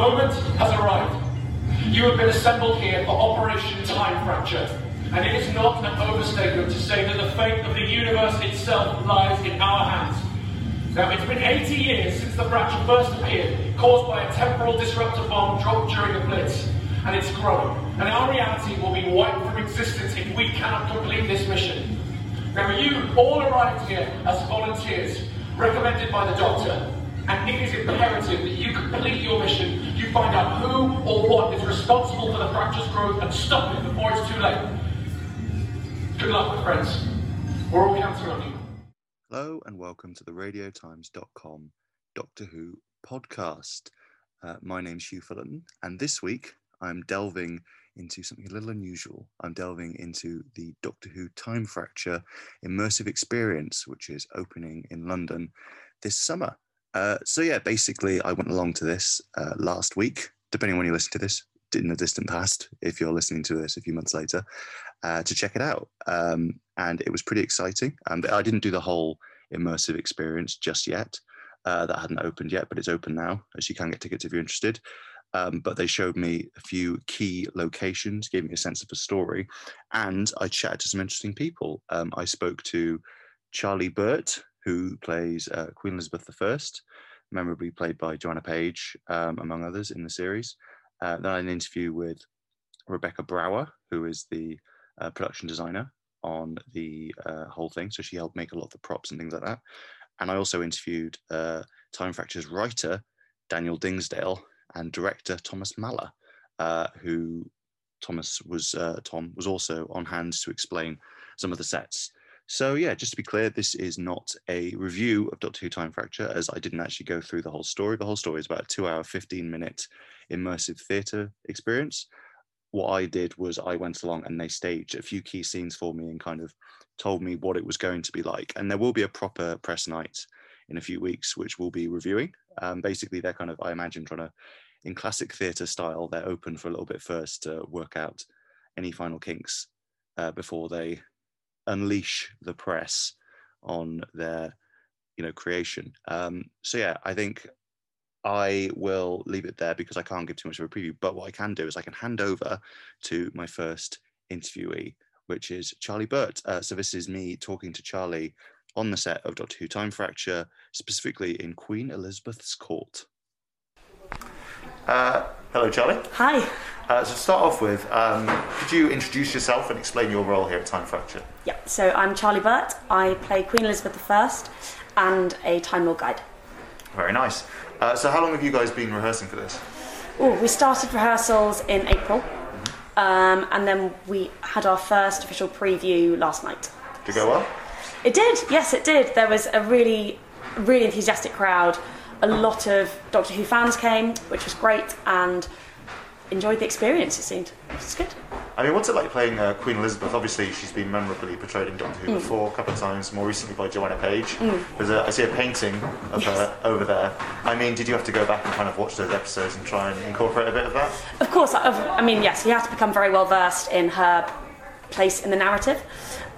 moment has arrived. You have been assembled here for Operation Time Fracture. And it is not an overstatement to say that the fate of the universe itself lies in our hands. Now, it's been 80 years since the fracture first appeared, caused by a temporal disruptor bomb dropped during the Blitz. And it's growing. And our reality will be wiped from existence if we cannot complete this mission. Now, you all arrived here as volunteers, recommended by the doctor. And it is imperative that you complete your mission. Find out who or what is responsible for the fracture's growth and stop it before it's too late. Good luck, friends. We're all counting on you. Hello and welcome to the radiotimes.com Doctor Who podcast. Uh, my name's Huw Fullerton, and this week I'm delving into something a little unusual. I'm delving into the Doctor Who Time Fracture immersive experience, which is opening in London this summer. Uh, so, yeah, basically, I went along to this uh, last week, depending on when you listen to this, in the distant past, if you're listening to this a few months later, uh, to check it out. Um, and it was pretty exciting. Um, I didn't do the whole immersive experience just yet. Uh, that hadn't opened yet, but it's open now, as you can get tickets if you're interested. Um, but they showed me a few key locations, gave me a sense of the story, and I chatted to some interesting people. Um, I spoke to Charlie Burt, who plays uh, Queen Elizabeth I, memorably played by Joanna Page, um, among others in the series. Uh, then I had an interview with Rebecca Brower, who is the uh, production designer on the uh, whole thing. So she helped make a lot of the props and things like that. And I also interviewed uh, Time Fracture's writer, Daniel Dingsdale, and director Thomas Maller, uh, who Thomas was Tom was also on hand to explain some of the sets. So yeah, just to be clear, this is not a review of Doctor Who Time Fracture, as I didn't actually go through the whole story. The whole story is about a two-hour, fifteen-minute immersive theatre experience. What I did was I went along and they staged a few key scenes for me and kind of told me what it was going to be like. And there will be a proper press night in a few weeks, which we'll be reviewing. Um, basically, they're kind of, I imagine, trying to, in classic theatre style, they're open for a little bit first to work out any final kinks uh, before they unleash the press on their, you know, creation. Um, so yeah, I think I will leave it there because I can't give too much of a preview. But what I can do is I can hand over to my first interviewee, which is Charlie Burt. Uh, so this is me talking to Charlie on the set of Doctor Who Time Fracture, specifically in Queen Elizabeth's court. Uh, hello, Charlie. Hi. Uh, so to start off with, um, could you introduce yourself and explain your role here at Time Fracture? Yeah, so I'm Charlie Burt. I play Queen Elizabeth I and a Time Lord guide. Very nice. Uh, so how long have you guys been rehearsing for this? Oh, we started rehearsals in April, um, and then we had our first official preview last night. Did it go well? It did, yes, it did. There was a really, really enthusiastic crowd. A lot of Doctor Who fans came, which was great, and enjoyed the experience. It seemed it's good. I mean, what's it like playing uh, Queen Elizabeth? Obviously, she's been memorably portrayed in Doctor Mm. Who before, a couple of times, more recently by Joanna Page. There's a, I see a painting of her over there. I mean, did you have to go back and kind of watch those episodes and try and incorporate a bit of that? Of course, I, I mean, yes, you have to become very well versed in her place in the narrative.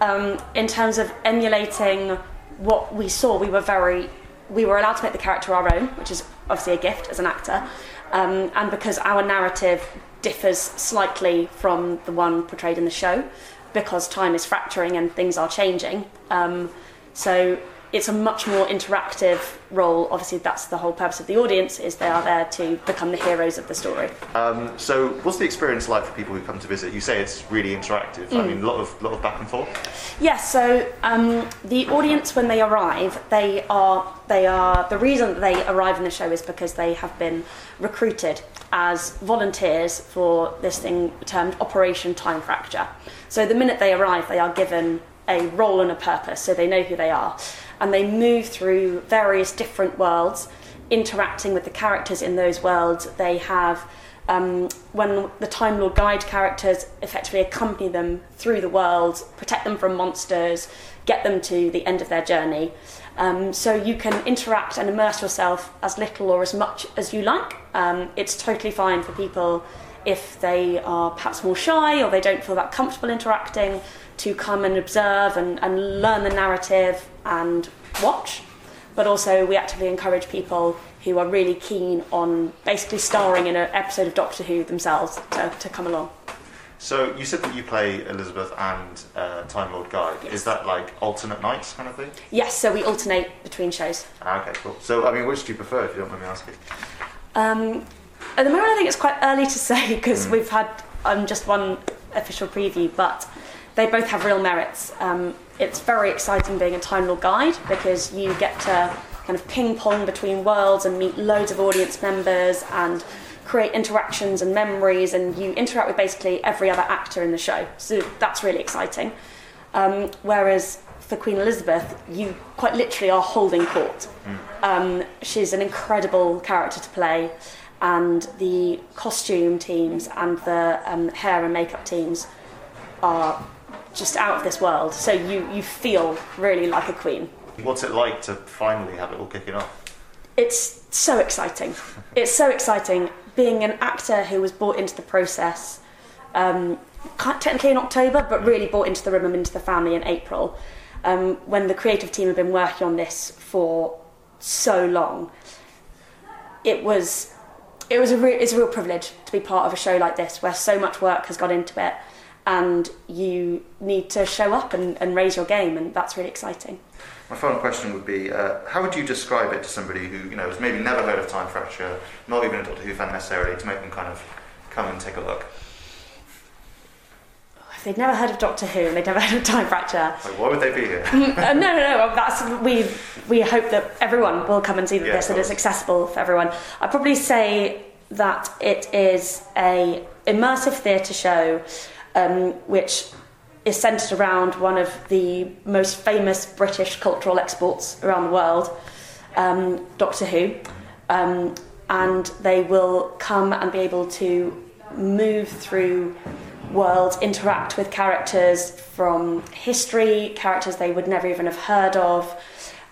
Um, in terms of emulating what we saw, we were very, we were allowed to make the character our own, which is obviously a gift as an actor. Um, and because our narrative differs slightly from the one portrayed in the show, because time is fracturing and things are changing. Um, so it's a much more interactive role. Obviously, that's the whole purpose of the audience is they are there to become the heroes of the story. Um, so, what's the experience like for people who come to visit? You say it's really interactive. Mm. I mean, a lot of lot of back and forth. Yes, so um, the audience when they arrive, they are they are the reason that they arrive in the show is because they have been recruited as volunteers for this thing termed Operation Time Fracture. So the minute they arrive, they are given a role and a purpose, so they know who they are, and they move through various different worlds, interacting with the characters in those worlds. They have um, when the Time Lord Guide characters effectively accompany them through the world, protect them from monsters, get them to the end of their journey. Um, so you can interact and immerse yourself as little or as much as you like. Um, it's totally fine for people if they are perhaps more shy or they don't feel that comfortable interacting to come and observe and, and learn the narrative and watch. But also, we actively encourage people who are really keen on basically starring in an episode of Doctor Who themselves to, to come along. So, you said that you play Elizabeth and uh, Time Lord Guy. Yes. Is that like alternate nights kind of thing? Yes, so we alternate between shows. Ah, okay, cool. So, I mean, which do you prefer, if you don't mind me asking? Um, at the moment, I think it's quite early to say because we've had um, just one official preview, but they both have real merits. Um, it's very exciting being a Time Lord guide because you get to kind of ping pong between worlds and meet loads of audience members and create interactions and memories, and you interact with basically every other actor in the show. So that's really exciting. Um, whereas for Queen Elizabeth, you quite literally are holding court. Um, she's an incredible character to play, and the costume teams and the um, hair and makeup teams are just out of this world. So you, you feel really like a queen. What's it like to finally have it all kicking off? It's so exciting. It's so exciting being an actor who was brought into the process um, technically in October, but really brought into the room and into the family in April. Um, when the creative team have been working on this for so long, it was it was a re- it's a real privilege to be part of a show like this where so much work has gone into it, and you need to show up and, and raise your game, and that's really exciting. My final question would be: uh, How would you describe it to somebody who you know has maybe never heard of Time Fracture, not even a Doctor Who fan necessarily, to make them kind of come and take a look? If they'd never heard of Doctor Who and they'd never heard of Time Fracture, Like, why would they be here? uh, no, no, no. That's we we hope that everyone will come and see Yeah, this, and it's accessible for everyone. I'd probably say that it is a immersive theatre show, um, which is centred around one of the most famous British cultural exports around the world, um, Doctor Who, um, and they will come and be able to move through worlds, interact with characters from history, characters they would never even have heard of,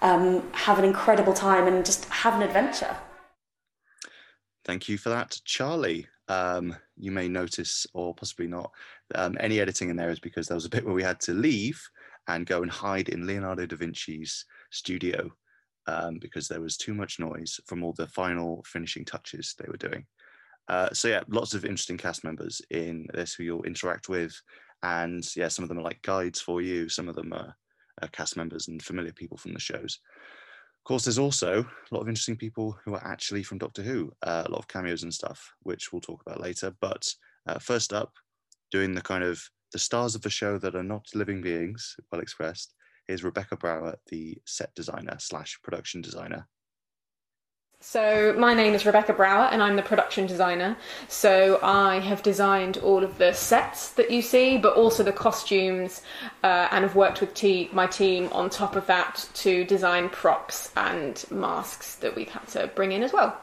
um, have an incredible time and just have an adventure. Thank you for that, Charlie. Um, you may notice, or possibly not, um, any editing in there is because there was a bit where we had to leave and go and hide in Leonardo da Vinci's studio um, because there was too much noise from all the final finishing touches they were doing. Uh, so yeah, lots of interesting cast members in this who you'll interact with, and yeah, some of them are like guides for you. Some of them are, are cast members and familiar people from the shows. Of course, there's also a lot of interesting people who are actually from Doctor Who, uh, a lot of cameos and stuff, which we'll talk about later. But uh, first up, doing the kind of the stars of the show that are not living beings, well expressed, is Rebecca Brower, the set designer slash production designer. So, my name is Rebecca Brower and I'm the production designer. So, I have designed all of the sets that you see, but also the costumes, uh, and have worked with te- my team on top of that to design props and masks that we've had to bring in as well.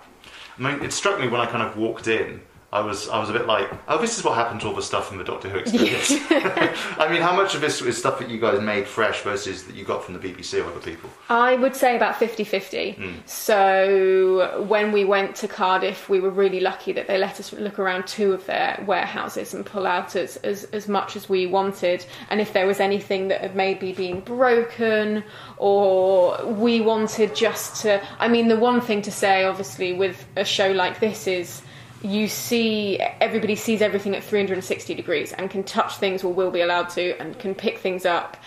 I mean, it struck me when I kind of walked in. I was, I was a bit like, oh, this is what happened to all the stuff from the Doctor Who experience. I mean, how much of this is stuff that you guys made fresh versus that you got from the BBC or other people? I would say about 50 50. Hmm. So when we went to Cardiff, we were really lucky that they let us look around two of their warehouses and pull out as, as, as much as we wanted. And if there was anything that had maybe been broken or we wanted just to. I mean, the one thing to say, obviously, with a show like this is you see everybody sees everything at 360 degrees and can touch things or will be allowed to and can pick things up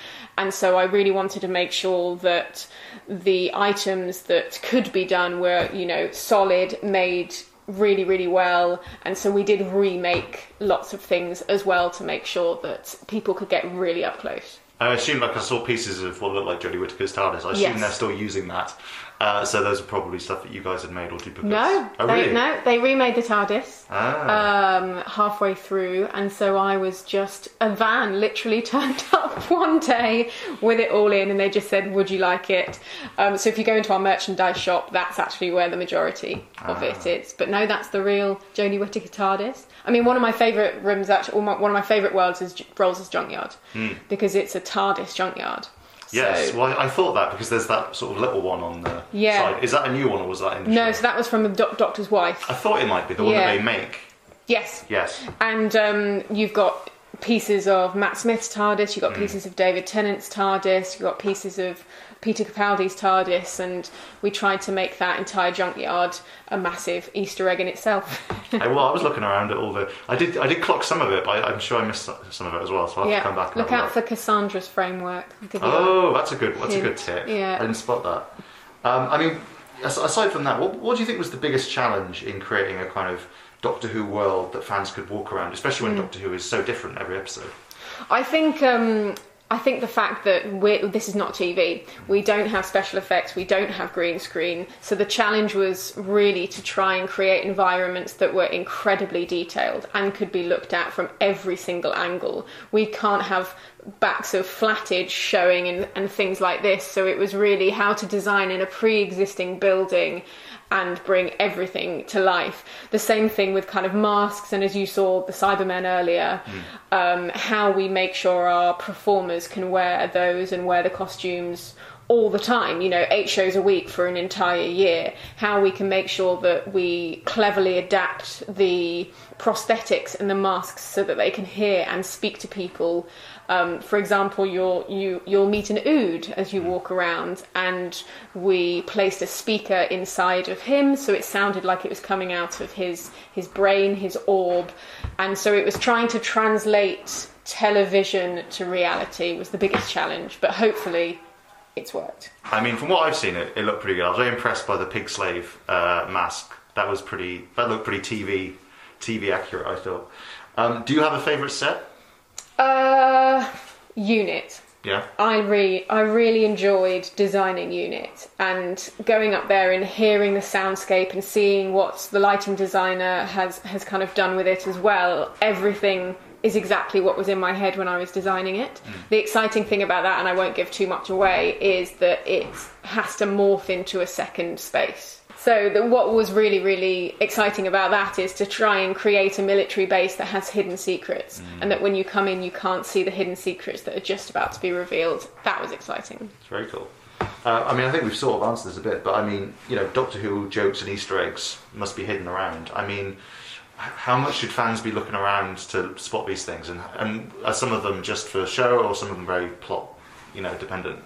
and so I really wanted to make sure that the items that could be done were, you know, solid, made really, really well. And so we did remake lots of things as well to make sure that people could get really up close. I assume, like I saw pieces of what looked like Jodie Whittaker's TARDIS. I assume Yes. they're still using that. Uh, so those are probably stuff that you guys had made or duplicates. No, oh, they, really? no, they remade the TARDIS Ah. um, halfway through, and so I was just a van literally turned up one day with it all in, and they just said, "Would you like it?" Um, so if you go into our merchandise shop, that's actually where the majority of it is. But no, that's the real Jodie Whittaker TARDIS. I mean, one of my favourite rooms, actually, one of my favourite worlds is Rolls' junkyard because it's a TARDIS junkyard. Yes, So- well, I thought that because there's that sort of little one on the Yeah. side. Is that a new one or was that in the no, show? so that was from the doc- Doctor's wife. I thought it might be the one Yeah. that they make. Yes, Yes. And um, you've got pieces of Matt Smith's TARDIS, you've got pieces of David Tennant's TARDIS, you've got pieces of Peter Capaldi's TARDIS, and we tried to make that entire junkyard a massive Easter egg in itself. I, well, I was looking around at all the. I did. I did clock some of it, but I, I'm sure I missed some of it as well. So I'll have to come back. And look out for Cassandra's framework. You Oh, that's a good. That's a good tip. Yeah. I didn't spot that. Um, I mean, aside from that, what, what do you think was the biggest challenge in creating a kind of Doctor Who world that fans could walk around, especially when Doctor Who is so different every episode? I think um, I think the fact that this is not TV, we don't have special effects, we don't have green screen. So the challenge was really to try and create environments that were incredibly detailed and could be looked at from every single angle. We can't have backs of flattage showing and, and things like this. So it was really how to design in a pre-existing building and bring everything to life. The same thing with kind of masks, and as you saw the Cybermen earlier, um, how we make sure our performers can wear those and wear the costumes all the time, you know, eight shows a week for an entire year, how we can make sure that we cleverly adapt the prosthetics and the masks so that they can hear and speak to people. Um, for example, you'll, you, you'll meet an ood as you walk around, and we placed a speaker inside of him so it sounded like it was coming out of his, his brain, his orb. And so it was trying to translate television to reality was the biggest challenge, but hopefully it's worked. I mean, from what I've seen, it, it looked pretty good. I was very impressed by the pig slave uh, mask. That was pretty. That looked pretty TV, TV accurate. I thought. Um, do you have a favourite set? Uh, unit. Yeah. I really, I really enjoyed designing Unit and going up there and hearing the soundscape and seeing what the lighting designer has has kind of done with it as well. Everything is exactly what was in my head when I was designing it. The exciting thing about that, and I won't give too much away, is that it has to morph into a second space. So the, what was really, really exciting about that is to try and create a military base that has hidden secrets, and that when you come in, you can't see the hidden secrets that are just about to be revealed. That was exciting. It's very cool. Uh, I mean, I think we've sort of answered this a bit, but I mean, you know, Doctor Who jokes and Easter eggs must be hidden around. I mean, how much should fans be looking around to spot these things? And, and are some of them just for show, or some of them very plot, you know, dependent?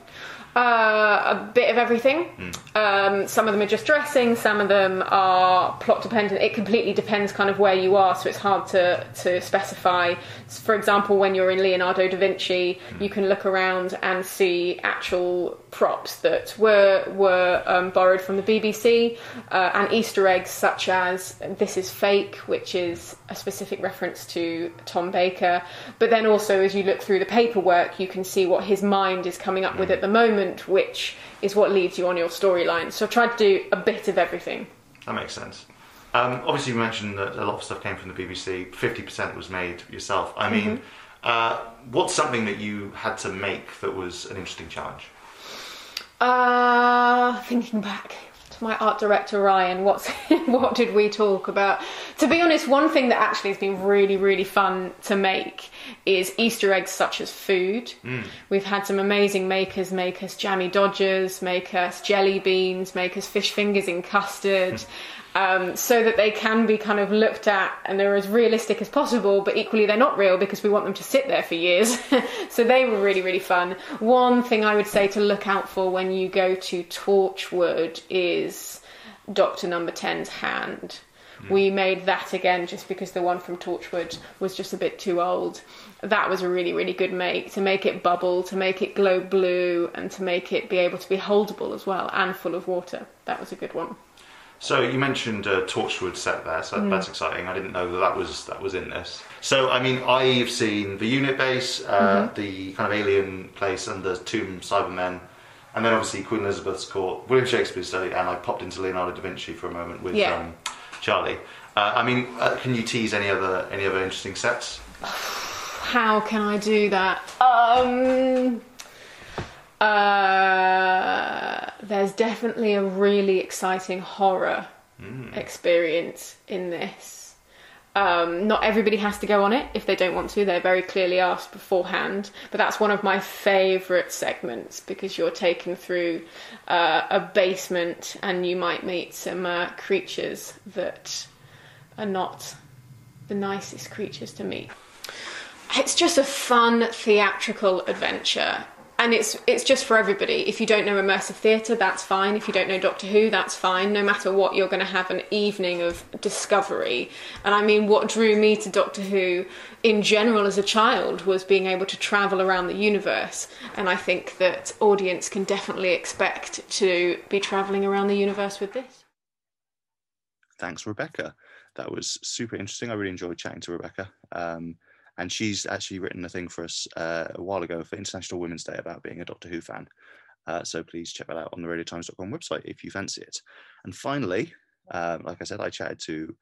Uh, a bit of everything. Um, some of them are just dressing, some of them are plot dependent. It completely depends kind of where you are, so it's hard to, to specify. For example, when you're in Leonardo da Vinci, you can look around and see actual props that were were um, borrowed from the BBC uh, and Easter eggs such as "This is fake," which is a specific reference to Tom Baker. But then also, as you look through the paperwork, you can see what his mind is coming up with at the moment, which is what leads you on your storyline. So I've tried to do a bit of everything. That makes sense. Um, obviously, you mentioned that a lot of stuff came from the BBC. Fifty percent was made yourself. I mean, uh, what's something that you had to make that was an interesting challenge? Uh, thinking back to my art director Ryan, what's what did we talk about? To be honest, one thing that actually has been really really fun to make is Easter eggs such as food. Mm. We've had some amazing makers make us jammy dodgers, make us jelly beans, make us fish fingers in custard. Hmm. Um, so that they can be kind of looked at and they're as realistic as possible, but equally they're not real because we want them to sit there for years. so they were really, really fun. One thing I would say to look out for when you go to Torchwood is Doctor Number 10's hand. We made that again just because the one from Torchwood was just a bit too old. That was a really, really good make to make it bubble, to make it glow blue, and to make it be able to be holdable as well and full of water. That was a good one. So you mentioned uh, Torchwood set there, so that's exciting. I didn't know that that was that was in this. So I mean, I've seen the unit base, uh, the kind of alien place and the Tomb Cybermen, and then obviously Queen Elizabeth's Court, William Shakespeare's study, and I popped into Leonardo da Vinci for a moment with Yeah. um, Charlie. Uh, I mean, uh, can you tease any other any other interesting sets? How can I do that? Um, uh, there's definitely a really exciting horror experience in this. Um, not everybody has to go on it if they don't want to. They're very clearly asked beforehand. But that's one of my favourite segments because you're taken through uh, a basement and you might meet some uh, creatures that are not the nicest creatures to meet. It's just a fun theatrical adventure. And it's it's just for everybody. If you don't know immersive theatre, that's fine. If you don't know Doctor Who, that's fine. No matter what, you're going to have an evening of discovery. And I mean, what drew me to Doctor Who in general as a child was being able to travel around the universe. And I think that audience can definitely expect to be travelling around the universe with this. Thanks, Rebecca. That was super interesting. I really enjoyed chatting to Rebecca. Um, and she's actually written a thing for us uh, a while ago for International Women's Day about being a Doctor Who fan. Uh, so please check that out on the radiotimes.com website if you fancy it. And finally, um, like I said, I chatted to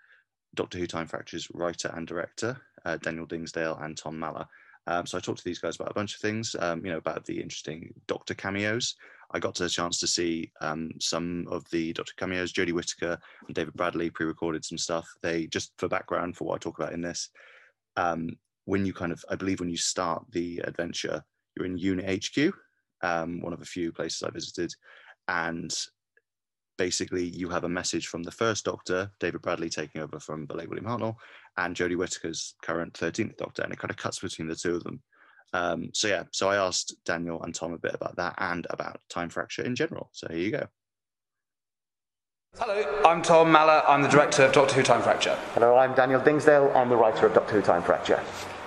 Doctor Who Time Fractures writer and director, uh, Daniel Dingsdale and Tom Maller. Um, so I talked to these guys about a bunch of things, um, you know, about the interesting Doctor cameos. I got a chance to see um, some of the Doctor cameos. Jodie Whittaker and David Bradley pre-recorded some stuff. They just for background for what I talk about in this. When you kind of, I believe, when you start the adventure, you're in Unit HQ, um, one of a few places I visited, and basically you have a message from the first Doctor, David Bradley, taking over from the late William Hartnell, and Jodie Whittaker's current 13th Doctor, and it kind of cuts between the two of them. Um, so yeah, so I asked Daniel and Tom a bit about that and about time fracture in general. So here you go. Hello, I'm Tom Maller. I'm the director of Doctor Who Time Fracture. Hello, I'm Daniel Dingsdale. I'm the writer of Doctor Who Time Fracture.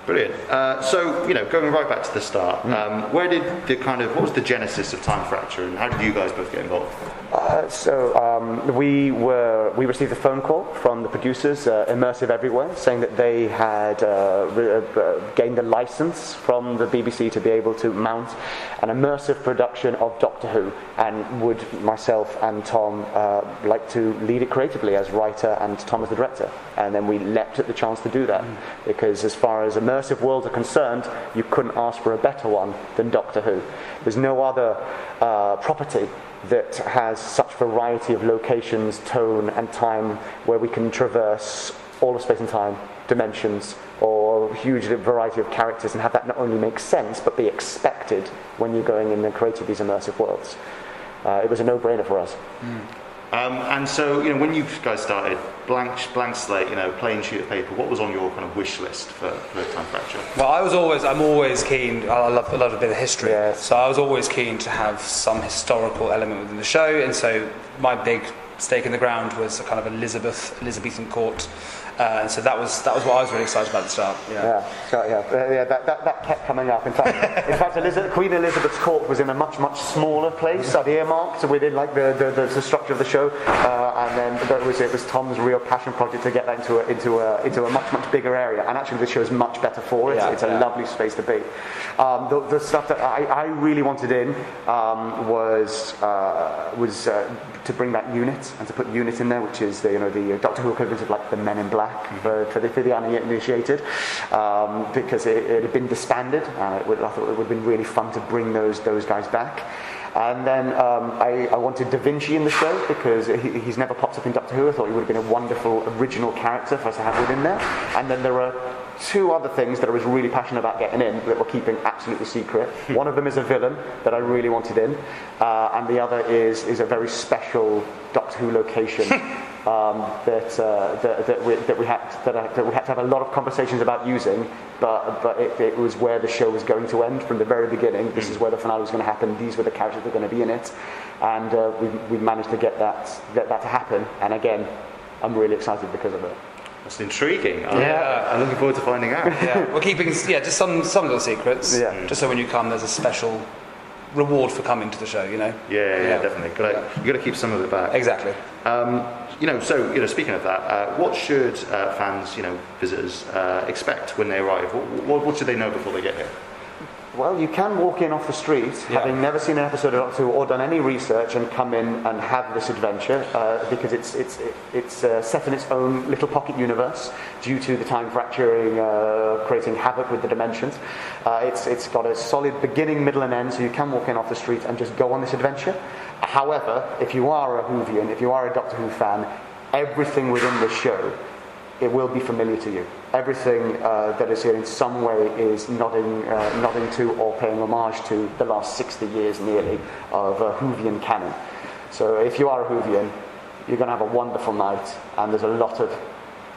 Brilliant. Uh, so, you know, going right back to the start, um, where did the kind of, what was the genesis of Time Fracture and how did you guys both get involved? Uh, so um, we were we received a phone call from the producers, uh, Immersive Everywhere, saying that they had uh, re- uh, gained a license from the BBC to be able to mount an immersive production of Doctor Who, and would myself and Tom uh, like to lead it creatively as writer and Tom as the director. And then we leapt at the chance to do that because, as far as immersive worlds are concerned, you couldn't ask for a better one than Doctor Who. There's no other uh, property that has such variety of locations, tone, and time where we can traverse all of space and time, dimensions, or a huge variety of characters and have that not only make sense but be expected when you're going in and creating these immersive worlds. Uh, it was a no-brainer for us. Um, and so, you know, when you guys started, blank, blank slate, you know, plain sheet of paper, what was on your kind of wish list for, for Time Fracture? Well, I was always, I'm always keen. I love, I love a bit of history, Yes. so I was always keen to have some historical element within the show. And so my big stake in the ground was a kind of Elizabeth, Elizabethan court, uh, and so that was that was what I was really excited about at the start. Yeah. Yeah, so, yeah, uh, yeah that, that, that kept coming up. In fact, in fact, Elizabeth, Queen Elizabeth's court was in a much, much smaller place. I'd earmarked within like the, the, the, the structure of the show, uh, and then that was it was Tom's real passion project to get that into a, into a, into a much, much bigger area. And actually, the show is much better for it. Yeah, it's a lovely space to be. Um, the, the stuff that I, I really wanted in um, was uh, was uh, to bring back unit and to put unit in there, which is the you know the Doctor Who equivalent of like the Men in Black for, for the for the uninitiated, um, because it, it had been disbanded. Uh, it would, I thought it would have been really fun to bring those those guys back. And then um, I, I wanted Da Vinci in the show because he, he's never popped up in Doctor Who. I thought he would have been a wonderful original character for us to have within there. And then there are two other things that I was really passionate about getting in that we're keeping absolutely secret. One of them is a villain that I really wanted in, uh, and the other is is a very special Doctor Who location um, that, uh, that that we that we had that, I, that we had to have a lot of conversations about using, but but it, it was where the show was going to end from the very beginning. This is where the finale was going to happen. These were the characters that were going to be in it, and uh, we we managed to get that get that to happen. And again. I'm really excited because of it. That's intriguing. I'm- Yeah. I'm looking forward to finding out. Yeah, we're keeping yeah just some some little secrets. Yeah. Just so when you come, there's a special reward for coming to the show. You know. Yeah, yeah, Yeah. definitely. Got you got to keep some of it back. Exactly. Um, you know, so you know, speaking of that, uh, what should uh, fans, you know, visitors uh, expect when they arrive? What, what, what should they know before they get here? Well, you can walk in off the street, Yeah. having never seen an episode of Doctor Who or done any research, and come in and have this adventure uh, because it's it's it's uh, set in its own little pocket universe due to the time fracturing, uh, creating havoc with the dimensions. Uh, it's it's got a solid beginning, middle, and end, so you can walk in off the street and just go on this adventure. However, if you are a Whovian, if you are a Doctor Who fan, everything within the show it will be familiar to you. Everything uh, that is here in some way is nodding, uh, nodding to or paying homage to the last 60 years nearly of uh, Whovian canon. So if you are a Whovian, you're going to have a wonderful night, and there's a lot of.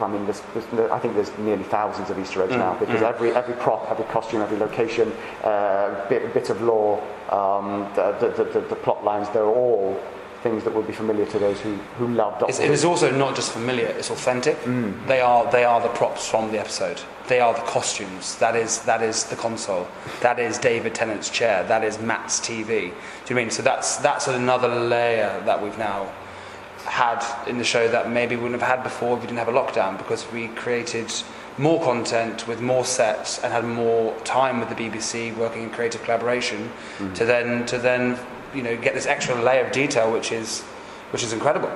I mean, there's, there's, I think there's nearly thousands of Easter eggs now because every every prop, every costume, every location, uh, bit, bit of lore, um, the, the, the, the plot lines, they're all things that will be familiar to those who, who love Doctor it is also not just familiar; it's authentic. Mm. They are they are the props from the episode. They are the costumes. That is that is the console. That is David Tennant's chair. That is Matt's TV. Do you know I mean? So that's that's another layer that we've now had in the show that maybe we wouldn't have had before if we didn't have a lockdown because we created more content with more sets and had more time with the BBC working in creative collaboration mm. to then to then you know get this extra layer of detail which is which is incredible.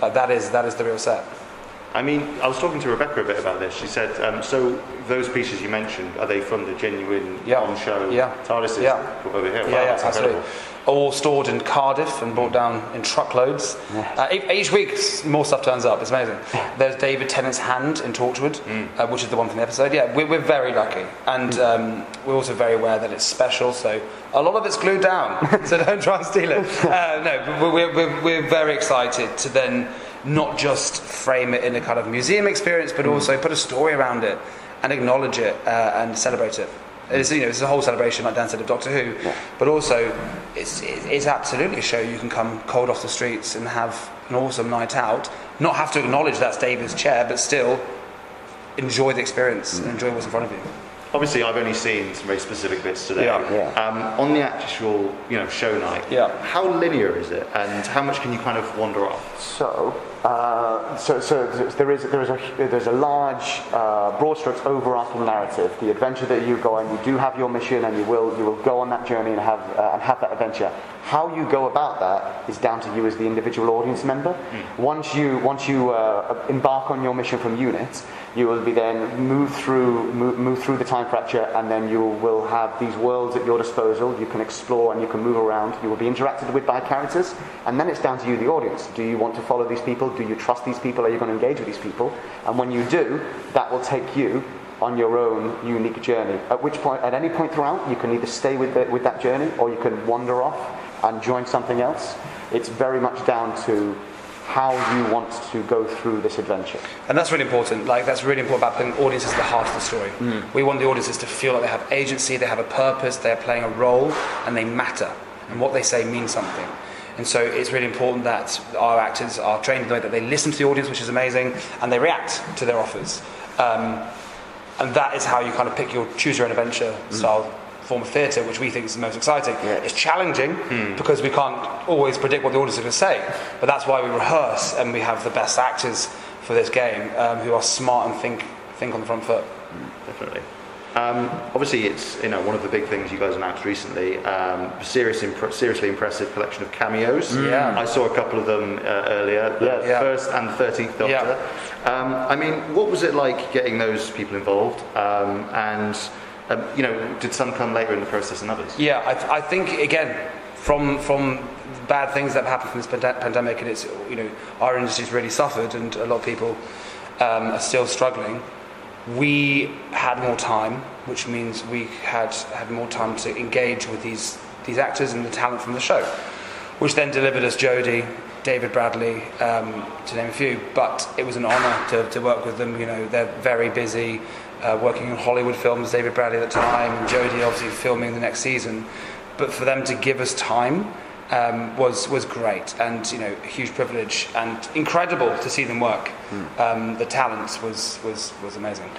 Like, that is that is the real set. I mean, I was talking to Rebecca a bit about this. She said, um, so those pieces you mentioned, are they from the genuine Yeah. on-show Yeah. TARDISes Yeah. over here? Wow, yeah, yeah, absolutely. incredible. All stored in Cardiff and brought down in truckloads. Uh, e- each week, more stuff turns up. It's amazing. There's David Tennant's hand in Torchwood, uh, which is the one from the episode. Yeah, we're, we're very lucky, and um, we're also very aware that it's special. So a lot of it's glued down. so don't try and steal it. Uh, no, we're, we're, we're very excited to then not just frame it in a kind of museum experience, but also put a story around it and acknowledge it uh, and celebrate it. It's, you know, it's a whole celebration, like Dan said, of Doctor Who, but also it's, it's absolutely a show you can come cold off the streets and have an awesome night out. Not have to acknowledge that's David's chair, but still enjoy the experience and mm. enjoy what's in front of you. Obviously, I've only seen some very specific bits today. Yeah. Yeah. Um, on the actual, you know, show night, Yeah. how linear is it, and how much can you kind of wander off? So, uh, so, so there is there is a there's a large, uh, broad strokes overarching narrative. The adventure that you go on, you do have your mission, and you will you will go on that journey and have uh, and have that adventure. How you go about that is down to you as the individual audience member. Once you once you uh, embark on your mission from unit, you will be then move through move, move through the time fracture, and then you will have these worlds at your disposal. You can explore and you can move around. You will be interacted with by characters, and then it's down to you, the audience. Do you want to follow these people? Do you trust these people? Are you going to engage with these people? And when you do, that will take you on your own unique journey. At which point, at any point throughout, you can either stay with the, with that journey or you can wander off and join something else. It's very much down to how you want to go through this adventure. And that's really important. Like that's really important about putting audiences at the heart of the story. We want the audiences to feel like they have agency, they have a purpose, they are playing a role, and they matter. And what they say means something. And so it's really important that our actors are trained in the way that they listen to the audience, which is amazing, and they react to their offers. Um, and that is how you kind of pick your choose your own adventure style form of theatre, which we think is the most exciting. It's challenging because we can't always predict what the audience is going to say, but that's why we rehearse and we have the best actors for this game um, who are smart and think think on the front foot. Definitely. Um, obviously, it's you know one of the big things you guys announced recently. Um, serious, impre- seriously impressive collection of cameos. Yeah. I saw a couple of them uh, earlier. The Yeah. Yeah. first and thirteenth Doctor. Yeah. Um, I mean, what was it like getting those people involved? Um, and um, you know, did some come later in the process than others? Yeah, I, th- I think again from from bad things that have happened from this pande- pandemic, and it's you know our industry's really suffered, and a lot of people um, are still struggling. We had more time, which means we had had more time to engage with these these actors and the talent from the show, which then delivered us Jodie, David Bradley, um, to name a few. But it was an honour to, to work with them. You know, they're very busy uh, working on Hollywood films. David Bradley at the time, and Jodie obviously filming the next season. But for them to give us time um, was was great, and you know, a huge privilege and incredible to see them work. Um, the talent was was was amazing.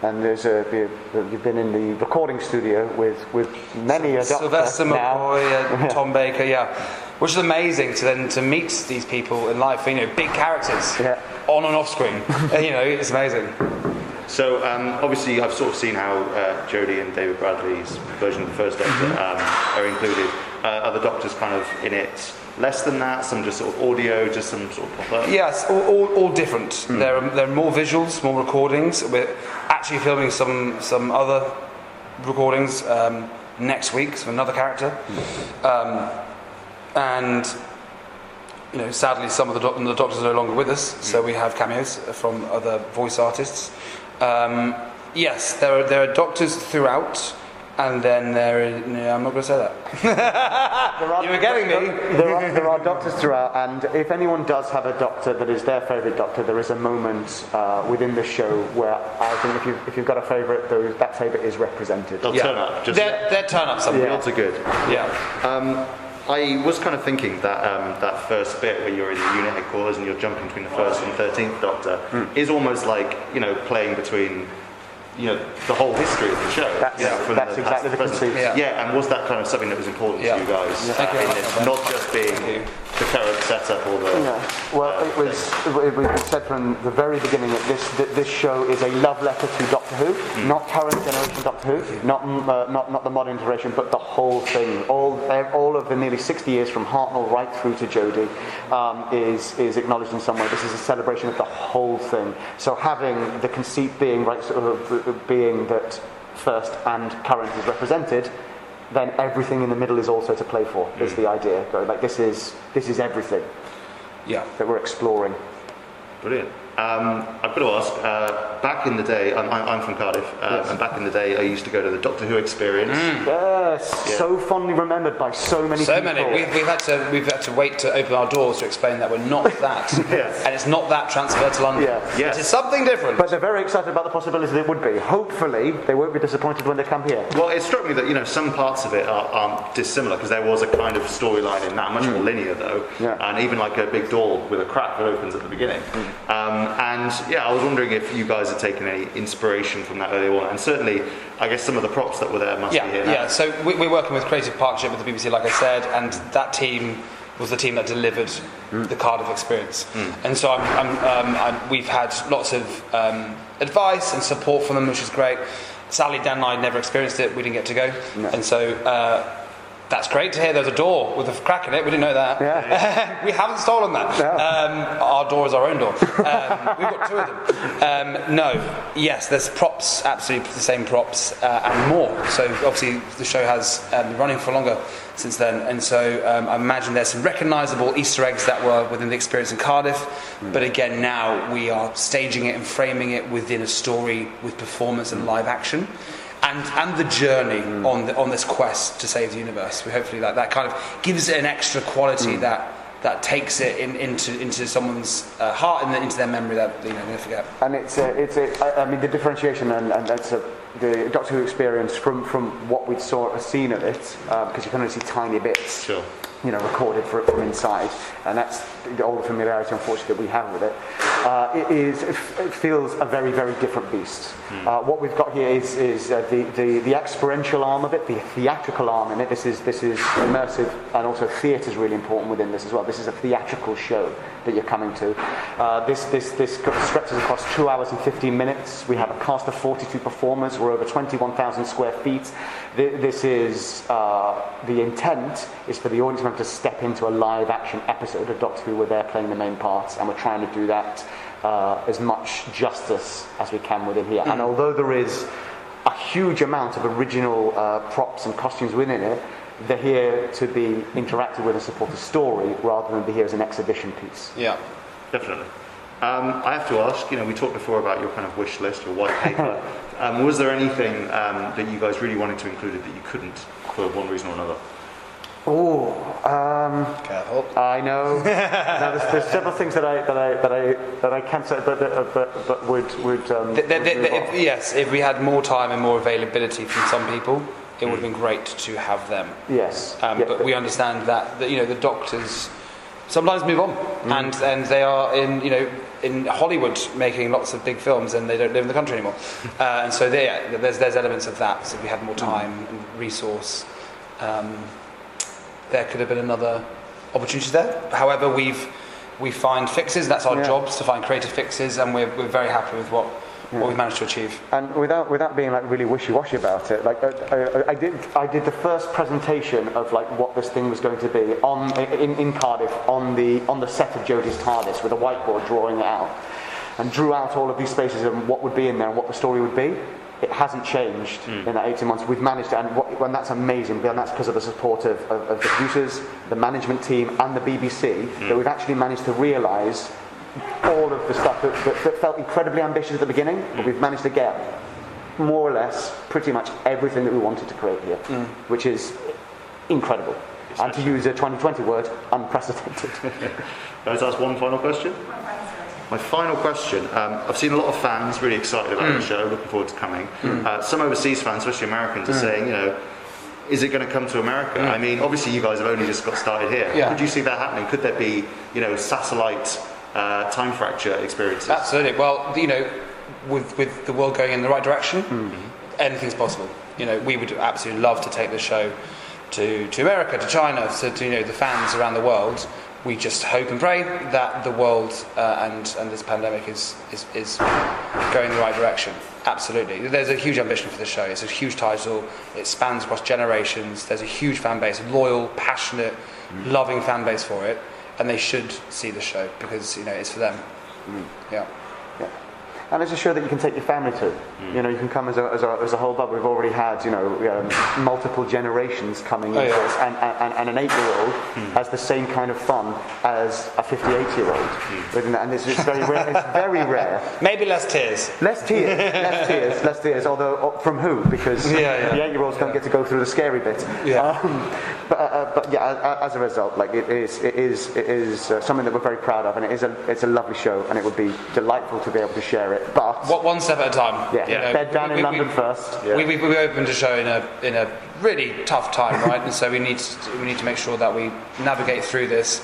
And there's a, you've been in the recording studio with, with many a doctor Sylvester. McCoy, Tom Baker, yeah, which is amazing to then to meet these people in life. You know, big characters Yeah. on and off screen. You know, it's amazing. So um, obviously, I've sort of seen how uh, Jodie and David Bradley's version of the first Doctor um, are included. Uh, other Doctors kind of in it less than that. Some just sort of audio, just some sort of pop up. Yes, all, all, all different. There, are, there are more visuals, more recordings. We're actually filming some some other recordings um, next week, so another character. Um, and you know, sadly, some of the, doc- the doctors are no longer with us, so we have cameos from other voice artists. Um, yes, there are there are doctors throughout. And then there is. No, I'm not going to say that. There are, You were getting me. There are, there are doctors throughout, and if anyone does have a doctor that is their favourite doctor, there is a moment uh, within the show where I think if, you, if you've got a favourite, those, that favourite is represented. They'll turn up. Just They're, they're turn up something. real to good. Yeah. Um, I was kind of thinking that um, that first bit where you're in the unit headquarters and you're jumping between the first and thirteenth Doctor is almost like you know playing between you know the whole history of the show. That's- you know, from that's the exactly past the to present. conceit. Yeah. and was that kind of something that was important Yeah. to you guys Thank you uh, very in much this, for that. not just being you. The current setup or the Yeah. Well, it was. It was said from the very beginning that this that this show is a love letter to Doctor Who, not current generation Doctor Who, not mm, uh, not not the modern iteration, but the whole thing. All all of the nearly 60 years from Hartnell right through to Jodie um, is is acknowledged in some way. This is a celebration of the whole thing. So having the conceit being right, sort of, uh, being that first and current is represented. Then everything in the middle is also to play for. Is mm. the idea? Go like this is this is everything Yeah. that we're exploring. Brilliant. Um, I've got to ask. Uh, back in the day, I'm, I'm I'm from Cardiff, uh, Yes. and back in the day, I used to go to the Doctor Who Experience. Yes, Yeah. so fondly remembered by so many So people. many. We've, we've had to we've had to wait to open our doors to explain that we're not that, Yes. and it's not that transfer to London. Yeah. Yes. It is something different. But they're very excited about the possibility that it would be. Hopefully, they won't be disappointed when they come here. Well, it struck me that you know some parts of it are, are dissimilar because there was a kind of storyline in that, much more linear though, Yeah. and even like a big door with a crack that opens at the beginning. Um, and yeah, I was wondering if you guys had taken any inspiration from that early on, and certainly, I guess some of the props that were there must yeah, be here. now. yeah. So we, we're working with creative partnership with the BBC, like I said, and that team was the team that delivered the Cardiff experience. And so I'm, I'm, um, I'm, we've had lots of um, advice and support from them, which is great. Sally, Dan and I never experienced it. We didn't get to go, and so. Uh, that's great to hear. There's a door with a crack in it. We didn't know that. Yeah. we haven't stolen that. Um, our door is our own door. Um, we've got two of them. Um, no, yes, there's props, absolutely the same props, uh, and more. So obviously the show has um, been running for longer since then, and so um, I imagine there's some recognisable Easter eggs that were within the experience in Cardiff. But again, now we are staging it and framing it within a story with performance and live action and and the journey mm. on the, on this quest to save the universe. We hopefully that that kind of gives it an extra quality mm. that that takes it in, into into someone's uh, heart and into their memory that you know they forget. And it's a, it's a, I, I mean, the differentiation and, and that's a, the Doctor Who experience from, from what we'd saw, seen of it, uh, because you can only see tiny bits. Sure. You know, recorded for, from inside, and that's the all the familiarity, unfortunately, that we have with it. Uh, it is, it feels a very, very different beast. Uh, what we've got here is, is uh, the, the, the experiential arm of it, the theatrical arm in it. This is, this is immersive, and also theatre is really important within this as well. This is a theatrical show that you're coming to. Uh, this, this, this stretches across two hours and 15 minutes. We have a cast of 42 performers. We're over 21,000 square feet. Th- This is uh, the intent is for the audience member to step into a live action episode of Doctor Who where they're playing the main parts, and we're trying to do that uh, as much justice as we can within here. And although there is a huge amount of original uh, props and costumes within it, they're here to be interacted with and support a story rather than be here as an exhibition piece. Yeah. Definitely. Um, I have to ask, you know, we talked before about your kind of wish list, your white paper. um, was there anything um, that you guys really wanted to include that you couldn't for one reason or another? Oh, um, Careful. I know. now, there's, there's several things that I that I that I that I can't say, but but, but would would. Um, Th- th- would th- move if- yes, if we had more time and more availability from some people, it would have been great to have them. Yes. Um, Yeah, but we understand that, that you know the doctors sometimes move on, and and they are in you know in Hollywood making lots of big films, and they don't live in the country anymore. uh, and so there, there's there's elements of that. So if we had more time and resource, um, there could have been another opportunity there. However, we've we find fixes. That's our Yeah. jobs to find creative fixes, and we're we're very happy with what what we've managed to achieve. And without without being like really wishy-washy about it, like I, I, I did I did the first presentation of like what this thing was going to be on in, in Cardiff on the on the set of Jodie's TARDIS with a whiteboard drawing it out, and drew out all of these spaces and what would be in there and what the story would be. It hasn't changed hmm. in that 18 months. We've managed, and, what, and that's amazing. And that's because of the support of, of, of the producers, the management team, and the BBC. That hmm. we've actually managed to realise all of the stuff that, that, that felt incredibly ambitious at the beginning, but hmm. we've managed to get more or less pretty much everything that we wanted to create here, which is incredible. And to use a 2020 word, unprecedented. Can I just ask one final question? My final question. Um, I've seen a lot of fans really excited about the show, looking forward to coming. Uh, some overseas fans, especially Americans, are saying, you know, is it going to come to America? I mean, obviously, you guys have only just got started here. Yeah. Could you see that happening? Could there be, you know, satellite uh, time fracture experiences? Absolutely. Well, you know, with with the world going in the right direction, anything's possible. You know, we would absolutely love to take the show to, to America, to China, to, to you know the fans around the world. We just hope and pray that the world uh, and and this pandemic is, is is going in the right direction. Absolutely. There's a huge ambition for the show. It's a huge title. It spans across generations. There's a huge fan base, loyal, passionate, loving fan base for it, and they should see the show because you know it's for them. Yeah. Yeah. And it's a show that you can take your family to. You know, you can come as a, as a, as a whole bub. We've already had, you know, um, multiple generations coming Oh, into yeah. and, and, and an eight-year-old has the same kind of fun as a 58-year-old. Within that, and it's, it's very rare. It's very rare. Maybe less tears. Less tears, less tears, less tears. Although uh, from who? Because Yeah, yeah. the eight-year-olds don't get to go through the scary bit. Yeah. Um, but, uh, uh, but yeah, as a result, like it is, it is, it is uh, something that we're very proud of, and it is a, it's a lovely show, and it would be delightful to be able to share it. But What, one step at a time. yeah, you know. bed down We- in we- London we, first. We, we, we opened a show in a in a really tough time, right? and so we need to, we need to make sure that we navigate through this.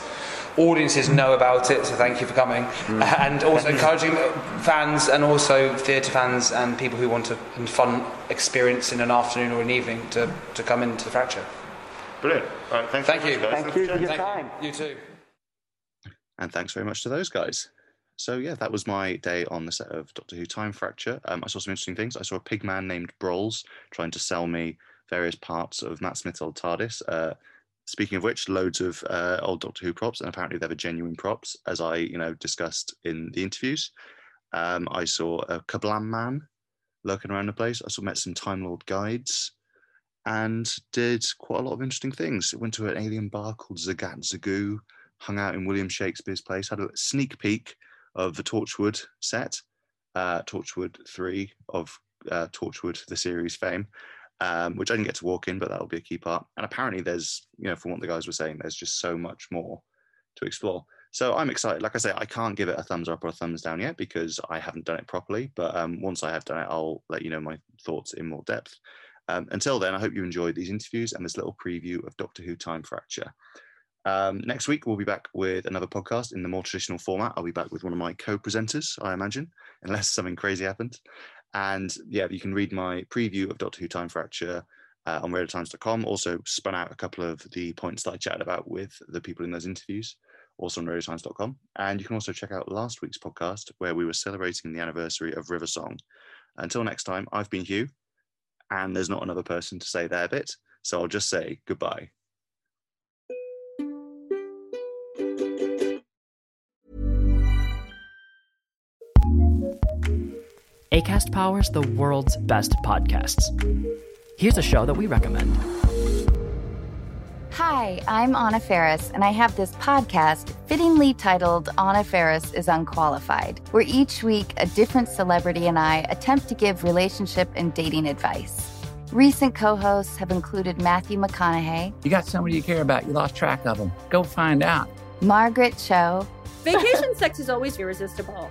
Audiences know about it, so thank you for coming, and also encouraging fans and also theatre fans and people who want a a fun experience in an afternoon or an evening to, to come into the fracture. Brilliant. All right, thanks Thank very you. much, guys. Thank you for your Thank time. you. You too. And thanks very much to those guys. So yeah, that was my day on the set of Doctor Who Time Fracture. Um, I saw some interesting things. I saw a pig man named Brolls trying to sell me various parts of Matt Smith's old TARDIS. Uh, speaking of which, loads of uh, old Doctor Who props, and apparently they were genuine props, as I you know discussed in the interviews. Um, I saw a Kablam man lurking around the place. I saw met some Time Lord guides, and did quite a lot of interesting things. Went to an alien bar called Zagat Zagoo hung out in William Shakespeare's place, had a sneak peek of the Torchwood set, uh, Torchwood 3 of uh, Torchwood, the series fame, um, which I didn't get to walk in, but that'll be a key part. And apparently, there's, you know, from what the guys were saying, there's just so much more to explore. So I'm excited. Like I say, I can't give it a thumbs up or a thumbs down yet because I haven't done it properly. But um, once I have done it, I'll let you know my thoughts in more depth. Um, until then, I hope you enjoyed these interviews and this little preview of Doctor Who Time Fracture. Um, next week, we'll be back with another podcast in the more traditional format. I'll be back with one of my co presenters, I imagine, unless something crazy happens. And yeah, you can read my preview of Doctor Who Time Fracture uh, on radiotimes.com. Also, spun out a couple of the points that I chatted about with the people in those interviews, also on radiotimes.com. And you can also check out last week's podcast where we were celebrating the anniversary of River Song. Until next time, I've been Huw, and there's not another person to say their bit. So I'll just say goodbye. ACAST powers the world's best podcasts. Here's a show that we recommend. Hi, I'm Anna Faris, and I have this podcast fittingly titled Anna Faris is Unqualified, where each week a different celebrity and I attempt to give relationship and dating advice. Recent co hosts have included Matthew McConaughey, You got somebody you care about, you lost track of them. Go find out. Margaret Cho, Vacation sex is always irresistible.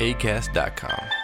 ACAST.com.